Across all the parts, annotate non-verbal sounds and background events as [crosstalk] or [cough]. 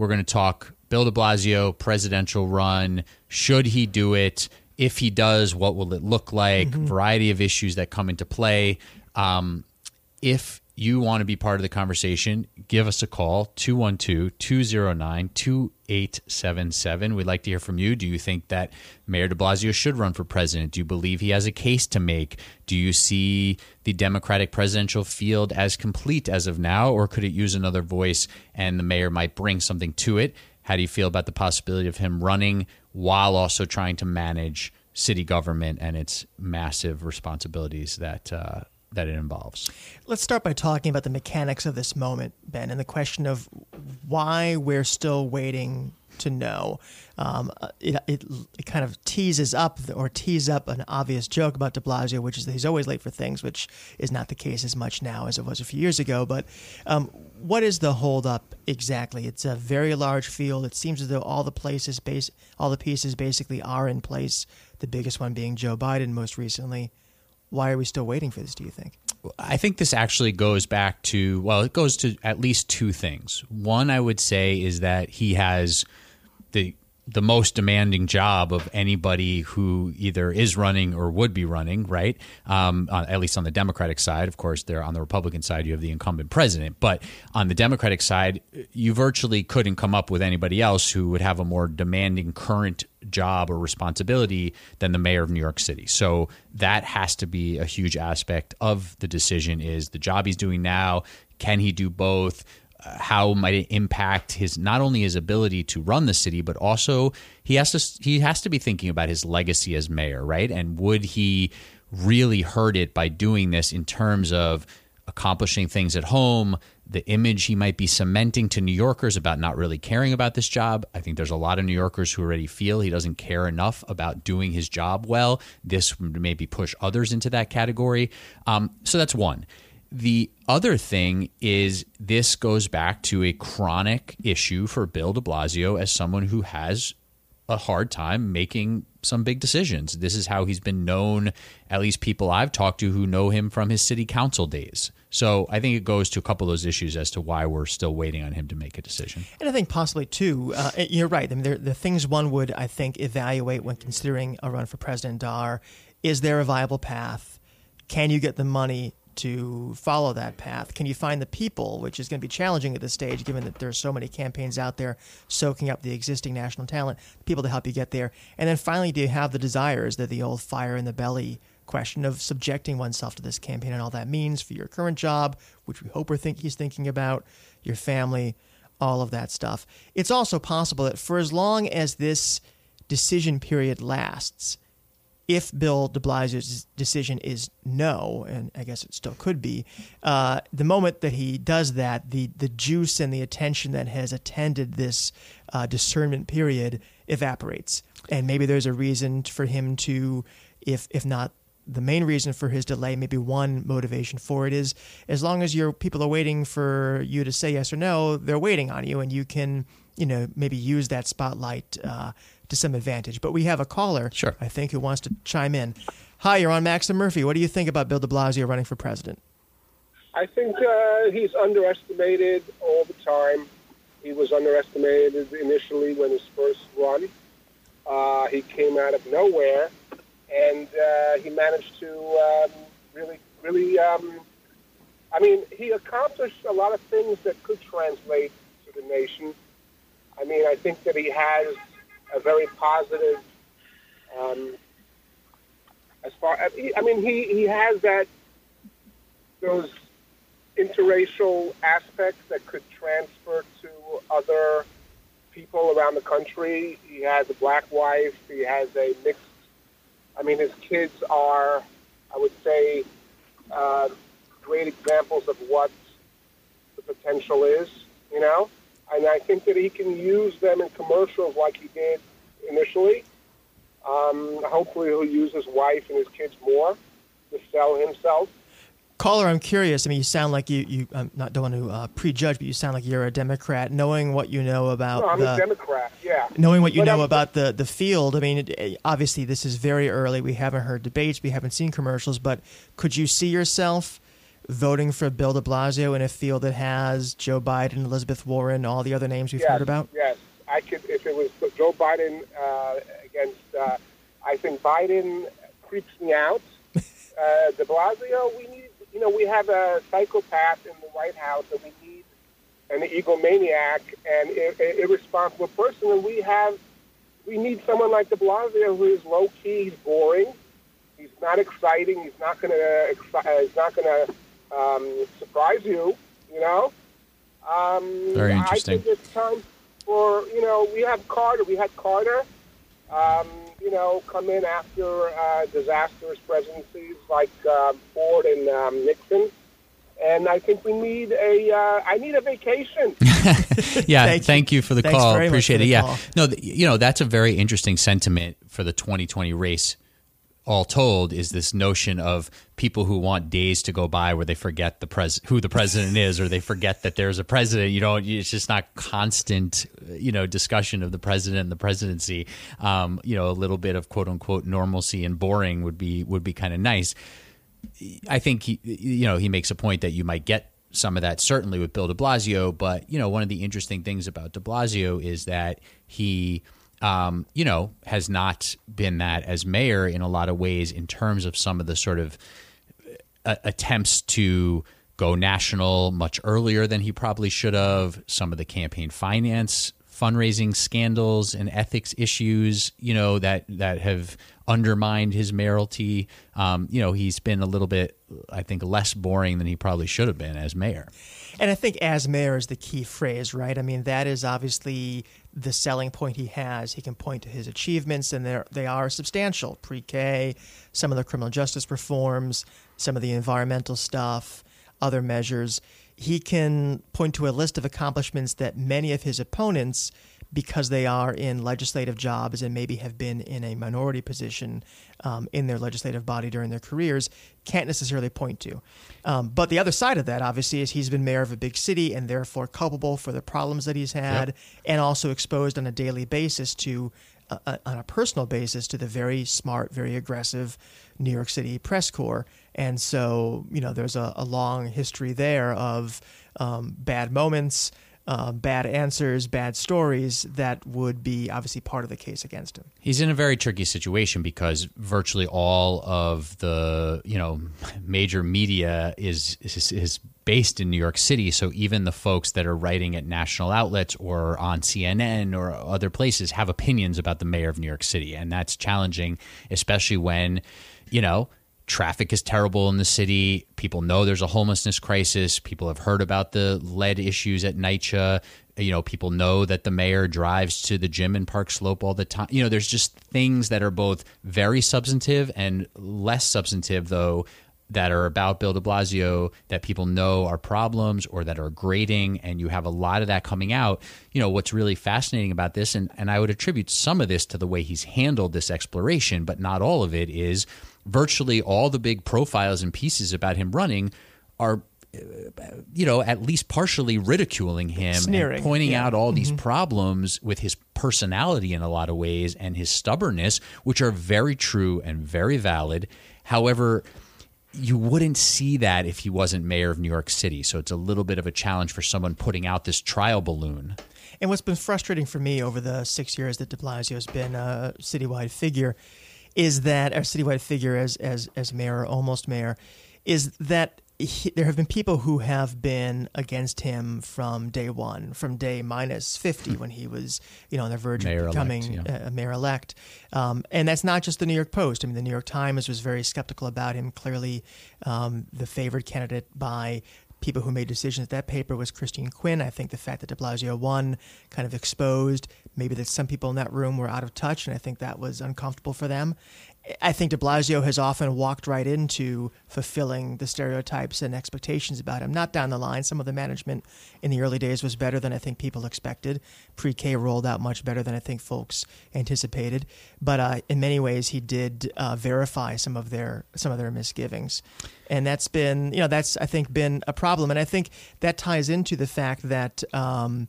We're going to talk Bill de Blasio, presidential run. Should he do it? If he does, what will it look like? Variety of issues that come into play. Um, if you want to be part of the conversation, give us a call 212 209 2877. We'd like to hear from you. Do you think that Mayor de Blasio should run for president? Do you believe he has a case to make? Do you see the Democratic presidential field as complete as of now, or could it use another voice and the mayor might bring something to it? How do you feel about the possibility of him running while also trying to manage city government and its massive responsibilities that uh, that it involves? Let's start by talking about the mechanics of this moment, Ben, and the question of why we're still waiting to know. Um, it, it, it kind of teases up or tease up an obvious joke about de Blasio, which is that he's always late for things, which is not the case as much now as it was a few years ago. But um, what is the holdup exactly? It's a very large field. It seems as though all the places, base, all the pieces basically are in place. The biggest one being Joe Biden, most recently. Why are we still waiting for this? Do you think? I think this actually goes back to well, it goes to at least two things. One, I would say, is that he has the the most demanding job of anybody who either is running or would be running, right? Um, on, at least on the Democratic side, of course, there on the Republican side, you have the incumbent president. But on the Democratic side, you virtually couldn't come up with anybody else who would have a more demanding current job or responsibility than the mayor of New York City. So that has to be a huge aspect of the decision is the job he's doing now. Can he do both? How might it impact his not only his ability to run the city, but also he has to he has to be thinking about his legacy as mayor, right? And would he really hurt it by doing this in terms of accomplishing things at home, the image he might be cementing to New Yorkers about not really caring about this job. I think there's a lot of New Yorkers who already feel he doesn't care enough about doing his job well. This would maybe push others into that category. Um, so that's one. The other thing is this goes back to a chronic issue for Bill de Blasio as someone who has a hard time making some big decisions. This is how he's been known, at least people I've talked to who know him from his city council days. So I think it goes to a couple of those issues as to why we're still waiting on him to make a decision. And I think possibly too, uh, you're right. I mean, the things one would, I think, evaluate when considering a run for president are: is there a viable path? Can you get the money to follow that path? Can you find the people, which is going to be challenging at this stage, given that there's so many campaigns out there soaking up the existing national talent, people to help you get there? And then finally, do you have the desires that the old fire in the belly question of subjecting oneself to this campaign and all that means for your current job, which we hope we're think he's thinking about, your family, all of that stuff. It's also possible that for as long as this decision period lasts, if Bill de Blasio's decision is no, and I guess it still could be, uh, the moment that he does that, the the juice and the attention that has attended this uh, discernment period evaporates, and maybe there's a reason for him to, if if not the main reason for his delay, maybe one motivation for it is as long as your people are waiting for you to say yes or no, they're waiting on you, and you can you know maybe use that spotlight. Uh, to some advantage. But we have a caller, Sure. I think, who wants to chime in. Hi, you're on Max and Murphy. What do you think about Bill de Blasio running for president? I think uh, he's underestimated all the time. He was underestimated initially when his first run. Uh, he came out of nowhere, and uh, he managed to um, really, really. Um, I mean, he accomplished a lot of things that could translate to the nation. I mean, I think that he has a very positive. Um, as far, I mean, he, he has that those interracial aspects that could transfer to other people around the country. He has a black wife. He has a mixed. I mean, his kids are, I would say, uh, great examples of what the potential is. You know, and I think that he can use them in commercials like he did initially. Um, hopefully, he'll use his wife and his kids more to sell himself. Caller, I'm curious. I mean, you sound like you, you I'm not don't want to uh, prejudge, but you sound like you're a Democrat. Knowing what you know about No, I'm the, a Democrat, yeah. knowing what you But know I'm- about the, the field, I mean, it, obviously this is very early. We haven't heard debates, we haven't seen commercials, but could you see yourself voting for Bill de Blasio in a field that has Joe Biden, Elizabeth Warren, all the other names we've yes, heard about? Yes, I could. If it was Joe Biden uh, against, uh, I think Biden creeps me out. [laughs] uh, de Blasio, we need. You know, we have a psychopath in the White House, and we need an egomaniac and irresponsible person, and we have. We need someone like De Blasio who is low key, he's boring, he's not exciting, he's not going to, he's not going to um, surprise you, you know. Um, Very interesting. I think it's time for you know we have Carter. We had Carter, um, you know, come in after uh, disastrous presidencies like uh, Ford and um, Nixon. And I think we need a. Uh, I need a vacation. [laughs] yeah, Thank thank, you. you. for the Thanks call. Appreciate it. Yeah, call. no, th- you know that's a very interesting sentiment for the 2020 race. All told, is this notion of people who want days to go by where they forget the pres who the president is, or they forget that there's a president. You know, it's just not constant, you know, discussion of the president and the presidency. Um, you know, a little bit of quote unquote normalcy and boring would be would be kind of nice. I think he, you know, he makes a point that you might get some of that certainly with Bill De Blasio, but you know, one of the interesting things about De Blasio is that he, um, you know, has not been that as mayor in a lot of ways in terms of some of the sort of uh, attempts to go national much earlier than he probably should have. Some of the campaign finance fundraising scandals and ethics issues, you know, that that have undermined his mayoralty. Um, you know, he's been a little bit, I think, less boring than he probably should have been as mayor. And I think as mayor is the key phrase, right? I mean, that is obviously the selling point he has. He can point to his achievements, and they're, substantial pre K, some of the criminal justice reforms, some of the environmental stuff, other measures. He can point to a list of accomplishments that many of his opponents, because they are in legislative jobs and maybe have been in a minority position um, in their legislative body during their careers, can't necessarily point to. Um, but the other side of that, obviously, is he's been mayor of a big city and therefore culpable for the problems that he's had, Yep. and also exposed on a daily basis to, uh, uh, on a personal basis, to the very smart, very aggressive New York City press corps. And so, you know, there's a, a long history there of um, bad moments. Uh, bad answers, bad stories that would be obviously part of the case against him. He's in a very tricky situation because virtually all of the you know major media is is, is based in New York City. So even the folks that are writing at national outlets or on CNN or other places have opinions about the mayor of New York City, and that's challenging, especially when you know traffic is terrible in the city. People know there's a homelessness crisis. People have heard about the lead issues at NYCHA. You know, people know that the mayor drives to the gym in Park Slope all the time. You know, there's just things that are both very substantive and less substantive, though, that are about Bill de Blasio that people know are problems or that are grating, and you have a lot of that coming out. You know, what's really fascinating about this, and, and I would attribute some of this to the way he's handled this exploration, but not all of it, is virtually all the big profiles and pieces about him running are uh, you know, at least partially ridiculing him Sneering, pointing yeah. out all these mm-hmm. problems with his personality in a lot of ways and his stubbornness, which are very true and very valid. However, you wouldn't see that if he wasn't mayor of New York City. So it's a little bit of a challenge for someone putting out this trial balloon. And what's been frustrating for me over the six years that De Blasio has been a citywide figure is that, or citywide figure as as as mayor, or almost mayor, is that he, there have been people who have been against him from day one, from day minus fifty when he was, you know, on the verge Mayor-elect, of becoming yeah. a mayor elect. Um, and that's not just the New York Post. I mean, the New York Times was very skeptical about him. Clearly, um, the favored candidate by people who made decisions at that paper was Christine Quinn. I think the fact that de Blasio won kind of exposed maybe that some people in that room were out of touch, and I think that was uncomfortable for them. I think de Blasio has often walked right into fulfilling the stereotypes and expectations about him. Not down the line. Some of the management in the early days was better than I think people expected. Pre K rolled out much better than I think folks anticipated. But uh, in many ways, he did uh, verify some of their some of their misgivings, and that's been you know that's I think been a problem. And I think that ties into the fact that. Um,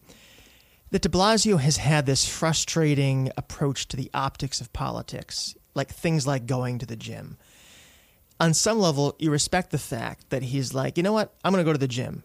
that de Blasio has had this frustrating approach to the optics of politics, like things like going to the gym. on some level, you respect the fact that he's like, you know what? I'm going to go to the gym.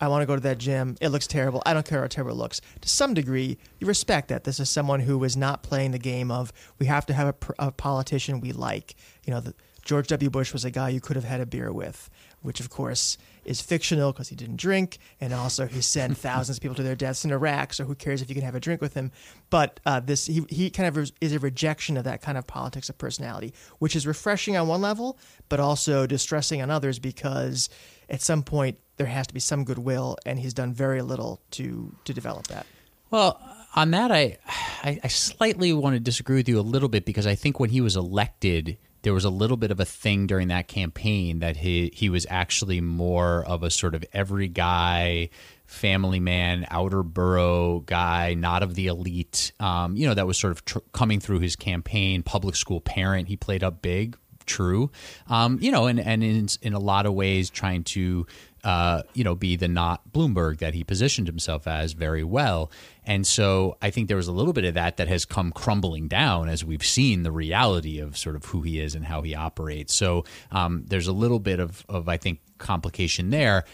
I want to go to that gym. It looks terrible. I don't care how terrible it looks. To some degree, you respect that. This is someone who is not playing the game of we have to have a, a politician we like. You know, the, George W. Bush was a guy you could have had a beer with, which of course is fictional because he didn't drink, and also he sent [laughs] thousands of people to their deaths in Iraq. So who cares if you can have a drink with him? But uh, this he he kind of is a rejection of that kind of politics of personality, which is refreshing on one level, but also distressing on others because at some point there has to be some goodwill, and he's done very little to to develop that. Well, on that, I, I, I slightly want to disagree with you a little bit because I think when he was elected, there was a little bit of a thing during that campaign that he he was actually more of a sort of every guy family man outer borough guy not of the elite um, you know that was sort of tr- coming through his campaign public school parent he played up big true um, you know and and in, in a lot of ways trying to uh, you know, be the not Bloomberg that he positioned himself as very well. And so I think there was a little bit of that that has come crumbling down as we've seen the reality of sort of who he is and how he operates. So um, there's a little bit of, of, I think, complication there.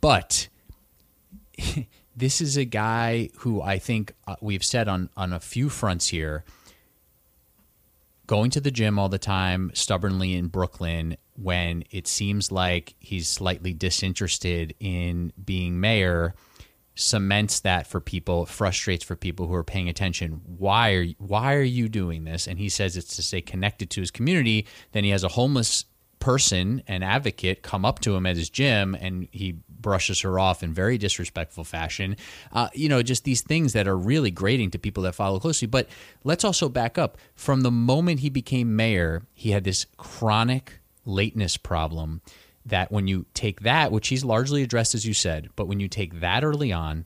But [laughs] this is a guy who I think uh, we've said on, on a few fronts here going to the gym all the time, stubbornly in Brooklyn, when it seems like he's slightly disinterested in being mayor cements that for people frustrates for people who are paying attention. Why are why are you doing this? And he says it's to stay connected to his community then he has a homeless person and advocate come up to him at his gym and he brushes her off in very disrespectful fashion. Uh, you know just these things that are really grating to people that follow closely. But let's also back up. From the moment he became mayor he had this chronic lateness problem that when you take that, which he's largely addressed, as you said, but when you take that early on,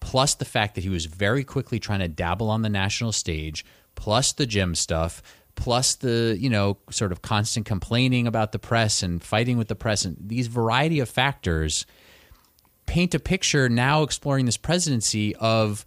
plus the fact that he was very quickly trying to dabble on the national stage, plus the gym stuff, plus the you know sort of constant complaining about the press and fighting with the press and these variety of factors paint a picture now exploring this presidency of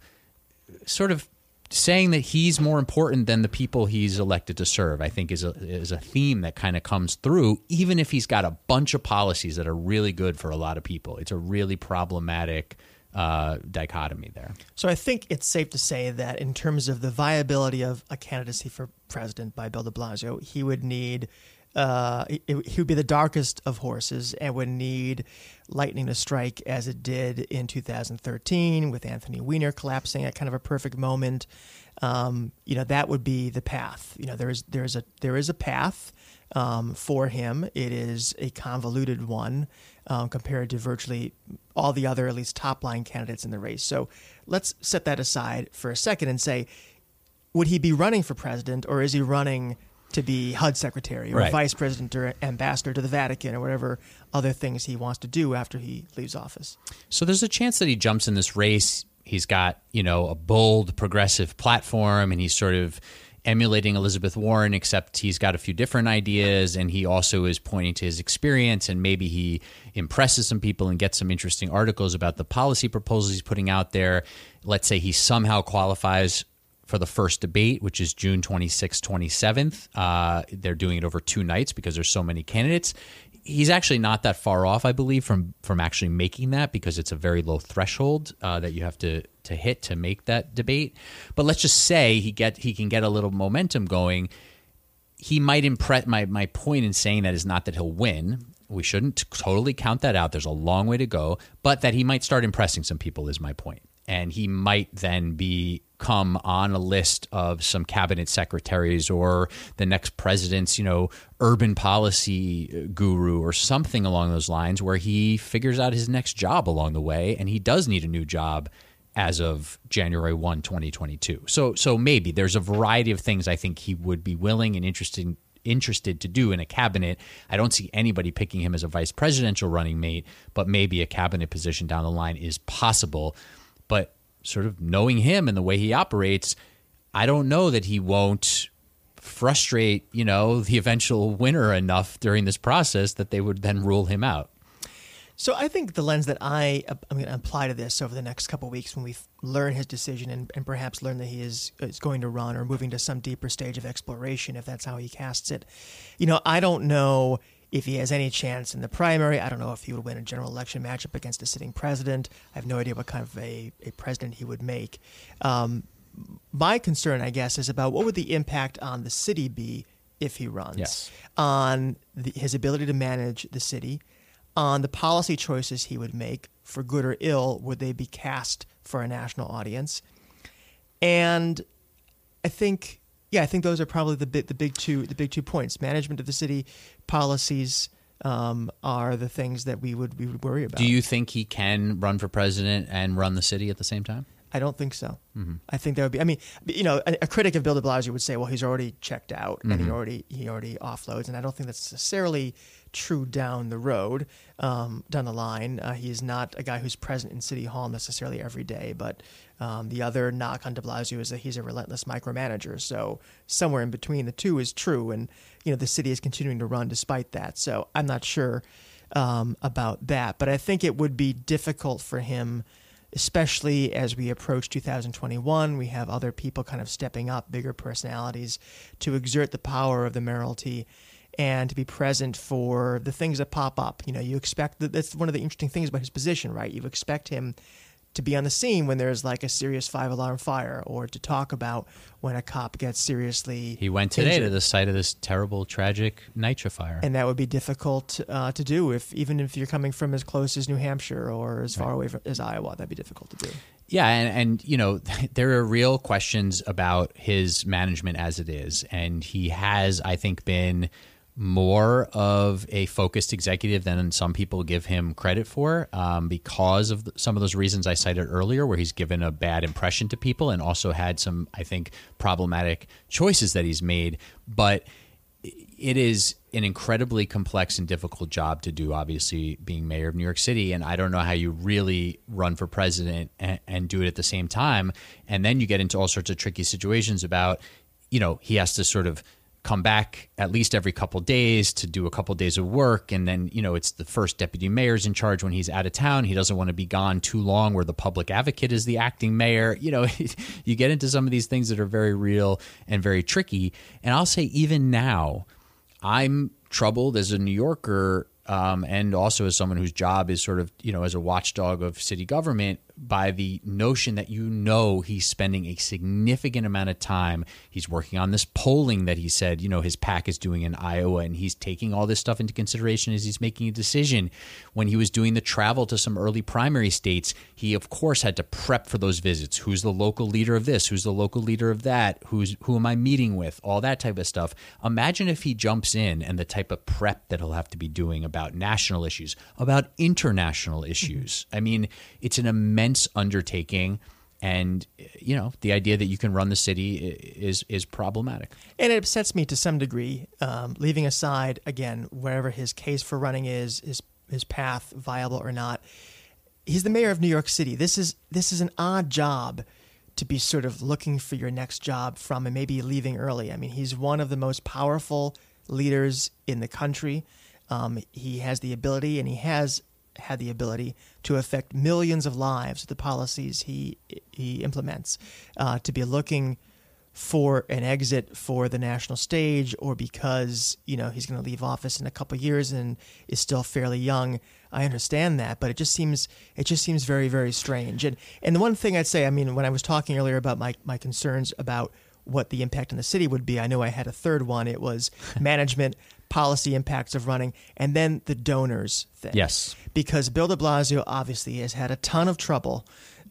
sort of saying that he's more important than the people he's elected to serve, I think is a is a theme that kind of comes through, even if he's got a bunch of policies that are really good for a lot of people. It's a really problematic uh, dichotomy there. So I think it's safe to say that in terms of the viability of a candidacy for president by Bill de Blasio, he would need uh, he would be the darkest of horses and would need lightning to strike as it did in 2013 with Anthony Weiner collapsing at kind of a perfect moment. Um, you know that would be the path. You know there is there is a there is a path um, for him. It is a convoluted one um, compared to virtually all the other at least top line candidates in the race. So let's set that aside for a second and say, would he be running for president or is he running? to be HUD secretary or right. vice president or ambassador to the Vatican or whatever other things he wants to do after he leaves office. So there's a chance that he jumps in this race. He's got, you know, a bold progressive platform and he's sort of emulating Elizabeth Warren, except he's got a few different ideas and he also is pointing to his experience and maybe he impresses some people and gets some interesting articles about the policy proposals he's putting out there. Let's say he somehow qualifies for the first debate, which is June 26th, 27th. Uh, they're doing it over two nights because there's so many candidates. He's actually not that far off, I believe, from from actually making that because it's a very low threshold uh, that you have to to hit to make that debate. But let's just say he get he can get a little momentum going. He might impress. My my point in saying that is not that he'll win. We shouldn't totally count that out. There's a long way to go, but that he might start impressing some people is my point and he might then be come on a list of some cabinet secretaries or the next president's, you know, urban policy guru or something along those lines where he figures out his next job along the way and he does need a new job as of January 1, 2022. So so maybe there's a variety of things I think he would be willing and interested interested to do in a cabinet. I don't see anybody picking him as a vice presidential running mate, but maybe a cabinet position down the line is possible. Sort of knowing him and the way he operates, I don't know that he won't frustrate, you know, [laughs] the eventual winner enough during this process that they would then rule him out. So I think the lens that I I'm going to apply to this over the next couple weeks when we learn his decision and, and perhaps learn that he is is going to run or moving to some deeper stage of exploration if that's how he casts it. You know, I don't know if he has any chance in the primary. I don't know if he would win a general election matchup against a sitting president. I have no idea what kind of a, a president he would make. Um, my concern, I guess, is about what would the impact on the city be if he runs Yes. on the, his ability to manage the city, on the policy choices he would make, for good or ill, would they be cast for a national audience? And I think, yeah, I think those are probably the big, the big two, the big two points: management of the city, policies um, are the things that we would we would worry about. Do you think he can run for president and run the city at the same time? I don't think so. I think that would be. I mean, you know, a, a critic of Bill De Blasio would say, "Well, he's already checked out and he already he already offloads," and I don't think that's necessarily true down the road, um, down the line. Uh, he is not a guy who's present in City Hall necessarily every day, but um, the other knock on De Blasio is that he's a relentless micromanager. So somewhere in between the two is true, and you know, the city is continuing to run despite that. So I'm not sure um, about that, but I think it would be difficult for him especially as we approach 2021. We have other people kind of stepping up, bigger personalities, to exert the power of the mayoralty and to be present for the things that pop up. You know, you expect that that's one of the interesting things about his position, right? You expect him to be on the scene when there's like a serious five alarm fire or to talk about when a cop gets seriously He went today injured to the site of this terrible, tragic nitro fire. and that would be difficult uh, to do if even if you're coming from as close as New Hampshire or as far away as Iowa, that'd be difficult to do. Yeah, and, and you know [laughs] there are real questions about his management as it is, and he has, I think, been more of a focused executive than some people give him credit for, um, because of the, some of those reasons I cited earlier, where he's given a bad impression to people, and also had some, I think, problematic choices that he's made, but it is an incredibly complex and difficult job to do obviously being mayor of new york city. And i don't know how you really run for president and, and, do it at the same time. And then you get into all sorts of tricky situations about you know he has to sort of come back at least every couple days to do a couple days of work. And then you know it's the first deputy mayor's in charge when he's out of town. He doesn't want to be gone too long where the public advocate is the acting mayor. You know [laughs] you get into some of these things that are very real and very tricky. And i'll say even now I'm troubled as a New Yorker um, and also as someone whose job is sort of, you know, as a watchdog of city government by the notion that you know he's spending a significant amount of time. He's working on this polling that he said, you know, his PAC is doing in Iowa, and he's taking all this stuff into consideration as he's making a decision. When he was doing the travel to some early primary states, he of course had to prep for those visits. Who's the local leader of this? Who's the local leader of that? Who's who am I meeting with? All that type of stuff. Imagine if he jumps in and the type of prep that he'll have to be doing about national issues, about international issues. I mean, it's an immense undertaking. And you know the idea that you can run the city is is problematic. And it upsets me to some degree um, leaving aside again wherever his case for running is his his path viable or not. He's the mayor of new york city. This is this is an odd job to be sort of looking for your next job from and maybe leaving early. I mean he's one of the most powerful leaders in the country. Um, he has the ability and he has had the ability to affect millions of lives with the policies he he implements. Uh, to be looking for an exit for the national stage, or because you know he's going to leave office in a couple of years and is still fairly young, I understand that, but it just seems it just seems very very strange. And and the one thing I'd say, I mean, when I was talking earlier about my my concerns about what the impact on the city would be, I know I had a third one. It was [laughs] management policy impacts of running, and then the donors thing. Yes. Because Bill de Blasio obviously has had a ton of trouble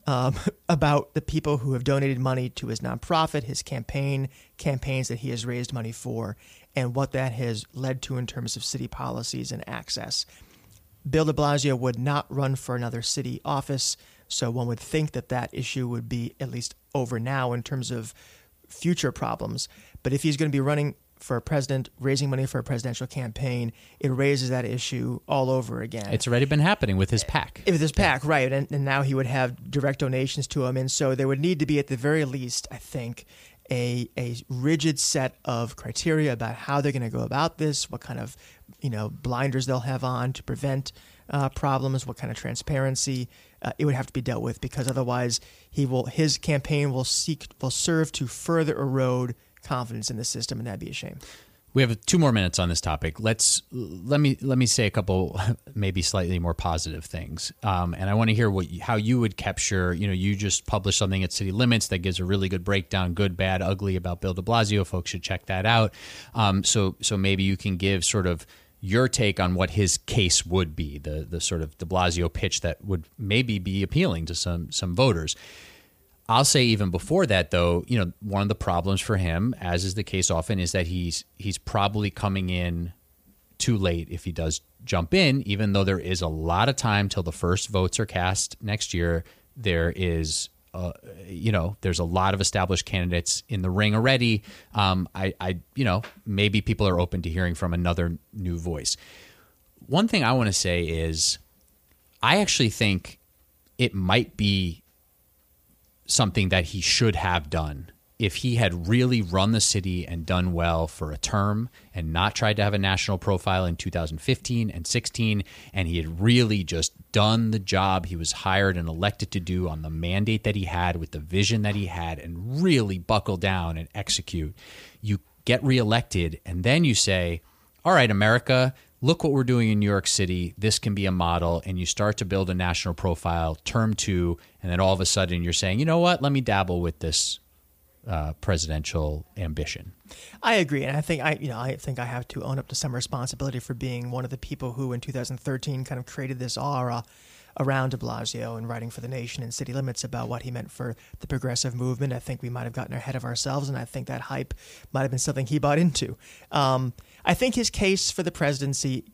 um, [laughs] about the people who have donated money to his nonprofit, his campaign, campaigns that he has raised money for, and what that has led to in terms of city policies and access. Bill de Blasio would not run for another city office, so one would think that that issue would be at least over now in terms of future problems. But if he's going to be running for a president, raising money for a presidential campaign, it raises that issue all over again. It's already been happening with his PAC. With his PAC, right. And, and now he would have direct donations to him. And so there would need to be, at the very least, I think, a, a rigid set of criteria about how they're going to go about this, what kind of you know blinders they'll have on to prevent uh, problems, what kind of transparency uh, it would have to be dealt with, because otherwise he will his campaign will seek will serve to further erode confidence in the system, and that'd be a shame. We have two more minutes on this topic. Let's let me let me say a couple, [laughs] maybe slightly more positive things, um, and I want to hear what how you would capture. You know, you just published something at City Limits that gives a really good breakdown, good, bad, ugly, about Bill De Blasio. Folks should check that out. Um, so so maybe you can give sort of your take on what his case would be, the the sort of De Blasio pitch that would maybe be appealing to some some voters. I'll say even before that though, you know, one of the problems for him, as is the case often, is that he's he's probably coming in too late if he does jump in, even though there is a lot of time till the first votes are cast next year. There is uh, you know, there's a lot of established candidates in the ring already. Um, I, I, you know, maybe people are open to hearing from another new voice. One thing I want to say is, I actually think it might be something that he should have done. If he had really run the city and done well for a term and not tried to have a national profile in 2015 and 16 and he had really just done the job he was hired and elected to do on the mandate that he had with the vision that he had and really buckle down and execute you get reelected and then you say all right america look what we're doing in New York City. This can be a model. And you start to build a national profile, term two, and then all of a sudden you're saying, you know what, let me dabble with this uh, presidential ambition. I agree, and I think I, you know, I think I have to own up to some responsibility for being one of the people who, in 2013, kind of created this aura around De Blasio and writing for the Nation and City Limits about what he meant for the progressive movement. I think we might have gotten ahead of ourselves, and I think that hype might have been something he bought into. Um, I think his case for the presidency,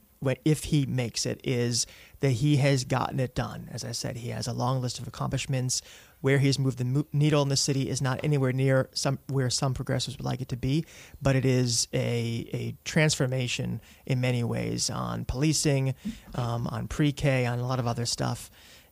if he makes it, is that he has gotten it done. As I said, he has a long list of accomplishments. Where he's moved the needle in the city is not anywhere near some where some progressives would like it to be, but it is a, a transformation in many ways on policing, um, on pre-K, on a lot of other stuff.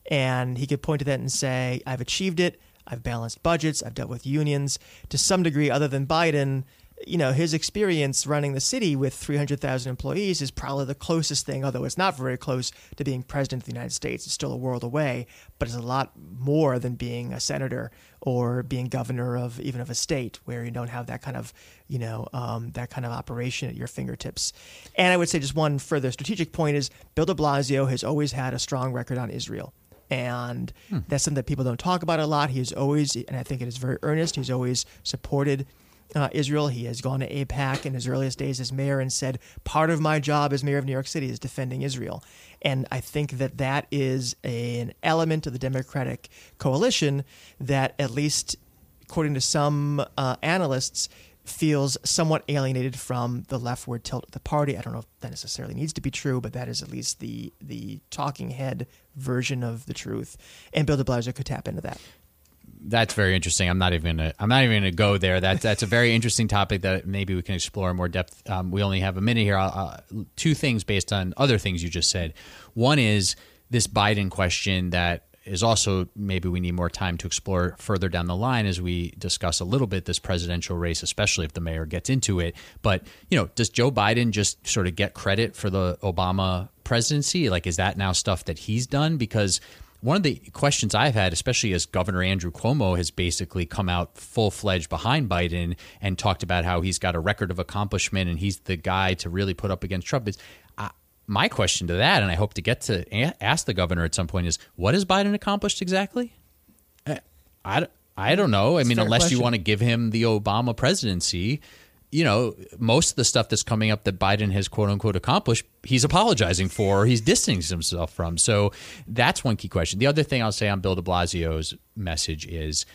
And he could point to that and say, "I've achieved it. I've balanced budgets. I've dealt with unions to some degree, other than Biden." You know, his experience running the city with 300,000 employees is probably the closest thing, although it's not very close to being president of the United States. It's still a world away, but it's a lot more than being a senator or being governor of even of a state where you don't have that kind of, you know, um, that kind of operation at your fingertips. And I would say just one further strategic point is Bill de Blasio has always had a strong record on Israel. And hmm. that's something that people don't talk about a lot. He is always, and I think it is very earnest, he's always supported uh, Israel. He has gone to AIPAC in his earliest days as mayor and said, part of my job as mayor of New York City is defending Israel. And I think that that is a, an element of the Democratic coalition that, at least according to some uh, analysts, feels somewhat alienated from the leftward tilt of the party. I don't know if that necessarily needs to be true, but that is at least the the talking head version of the truth. And Bill de Blasio could tap into that that's very interesting. I'm not even gonna, I'm not even to go there. That's that's a very interesting topic that maybe we can explore in more depth. Um, we only have a minute here. Two things based on other things you just said. One is this Biden question that is also maybe we need more time to explore further down the line as we discuss a little bit this presidential race, especially if the mayor gets into it. But you know, does Joe Biden just sort of get credit for the Obama presidency? Like, is that now stuff that he's done? Because one of the questions I've had, especially as Governor Andrew Cuomo has basically come out full fledged behind Biden and talked about how he's got a record of accomplishment and he's the guy to really put up against Trump, is uh, my question to that, and I hope to get to a- ask the governor at some point, is what has Biden accomplished exactly? I, I, I don't know. I mean, unless question. you want to give him the Obama presidency, you know, most of the stuff that's coming up that Biden has quote unquote accomplished, he's apologizing for, he's distancing himself from. So that's one key question. The other thing I'll say on Bill de Blasio's message is,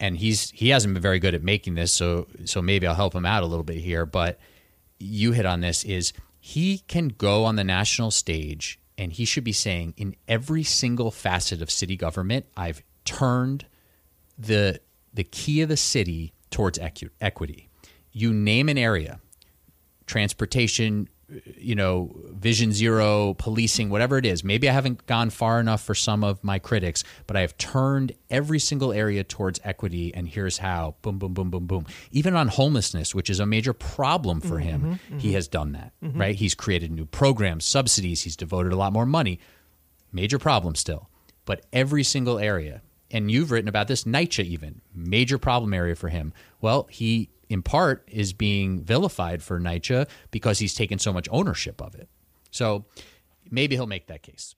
and he's he hasn't been very good at making this, so so maybe I'll help him out a little bit here. But you hit on this is he can go on the national stage and he should be saying in every single facet of city government, I've turned the the key of the city towards equ- equity you name an area, transportation, you know, vision zero, policing, whatever it is. Maybe I haven't gone far enough for some of my critics, but I have turned every single area towards equity, and here's how boom, boom, boom, boom, boom. Even on homelessness, which is a major problem for him, mm-hmm, mm-hmm. he has done that, mm-hmm. right? He's created new programs, subsidies, he's devoted a lot more money. Major problem still. But every single area, and you've written about this, NYCHA even, major problem area for him. Well, he in part, is being vilified for NYCHA because he's taken so much ownership of it. So maybe he'll make that case.